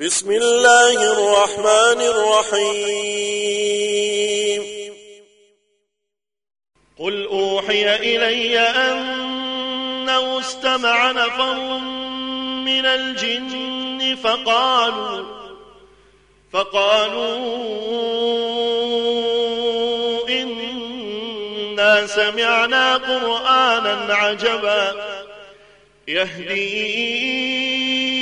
بسم الله الرحمن الرحيم. قل أوحي إلي أنه استمع نفر من الجن فقالوا فقالوا إنا سمعنا قرآنا عجبا يهدي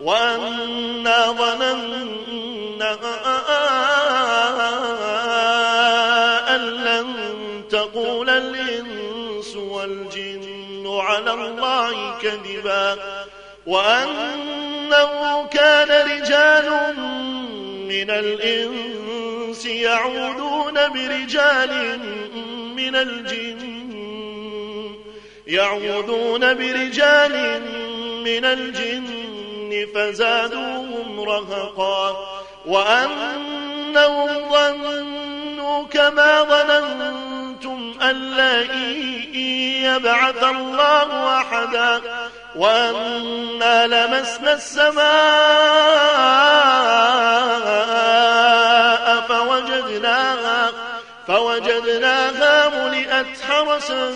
وأنا ظننا أن لن تقول الإنس والجن على الله كذبا وأنه كان رجال من الإنس يعودون برجال من الجن يعوذون برجال من الجن فزادوهم رهقا. وأنهم ظنوا كما ظننتم أن لا يبعث الله أحدا. وأنا لمسنا السماء فوجدناها فوجدناها ملئت حرسا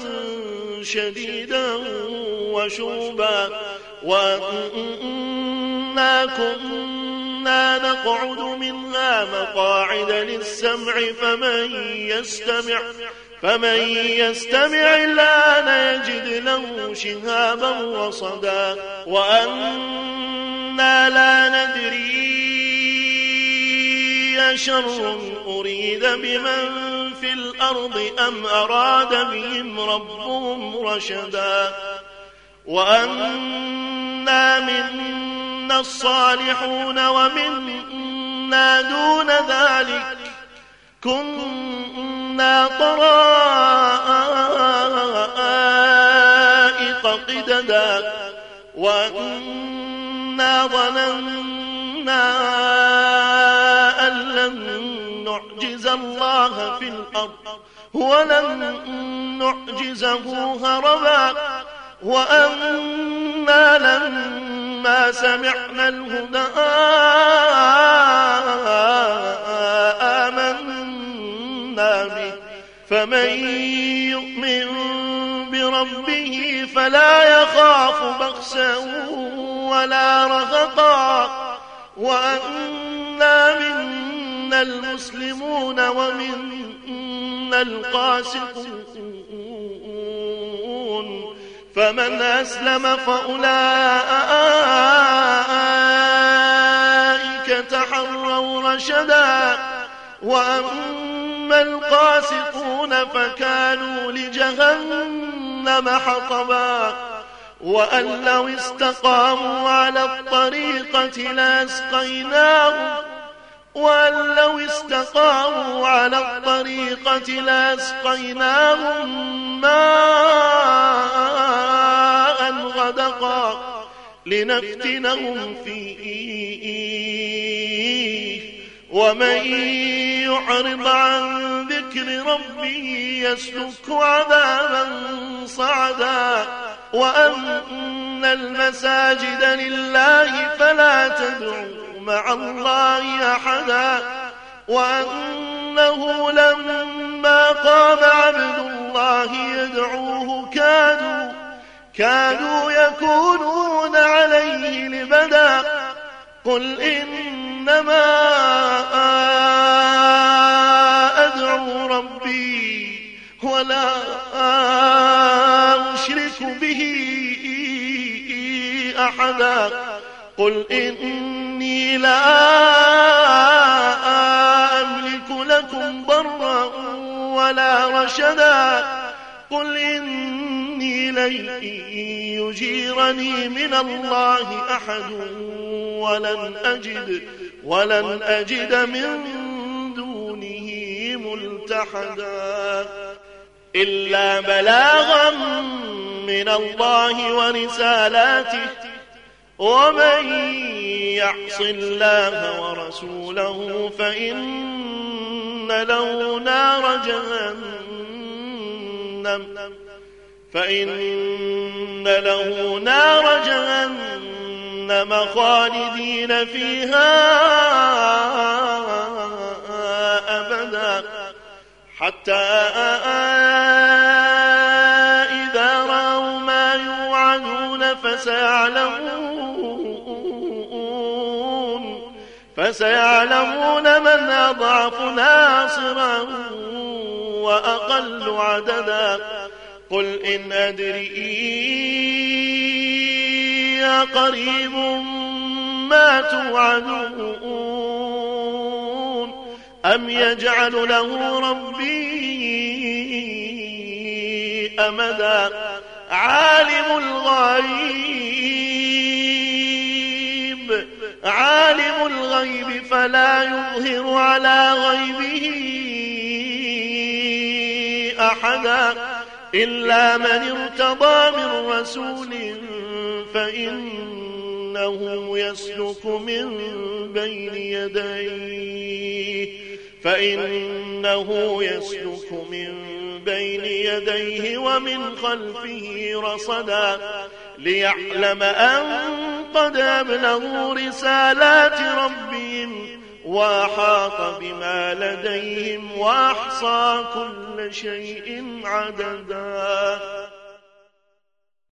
شديدا وشوبا وأنا كنا نقعد منها مقاعد للسمع فمن يستمع فمن يستمع الآن يجد له شهابا رصدا وأنا لا ندري أشر أريد بمن في الأرض أم أراد بهم ربهم رشدا وأنا منا الصالحون ومنا دون ذلك كنا طرائق قددا وأنا ظننا أن لن نعجز الله في الأرض ولن نعجزه هربا وأنا لما سمعنا الهدى آمنا به فمن يؤمن بربه فلا يخاف بخسا ولا رهقا وأنا منا المسلمون ومنا القاسطون. فمن أسلم فأولئك تحروا رشدا. وأما القاسطون فكانوا لجهنم حطبا. وأن لو استقاموا على الطريقة لأسقيناهم. وأن لو استقاموا على الطريقة لأسقيناهم. لنفتنهم فيه. ومن يعرض عن ذكر ربه يسلك عذابا صعدا. وأن المساجد لله فلا تدعوا مع الله أحدا. وأنه لما كادوا يكونون عليه لبدا. قل إنما أدعو ربي ولا أشرك به أحدا. قل إني لا أملك لكم ضرا ولا رشدا. قل إني إلي أن يجيرني من الله أحد ولن أجد ولن أجد من دونه ملتحدا. إلا بلاغا من الله ورسالاته. ومن يعص الله ورسوله فإن له نار جهنم. فإن له نار جهنم خالدين فيها أبدا. حتى إذا رأوا ما يوعدون فسيعلمون. فسيعلمون من أضعف ناصرا وأقل عددا. قل إن أدري قريب ما توعدون أم يجعل له ربي أمدا عالم الغيب عالم الغيب فلا يظهر على غيبه أحدا. إلا من ارتضى من رسول فإنه يسلك من بين يديه فإنه يسلك من بين يديه ومن خلفه رصدا ليعلم أن قد أبلغوا رسالات ربهم وأحاط بما لديهم وأحصى كل شيء عددا.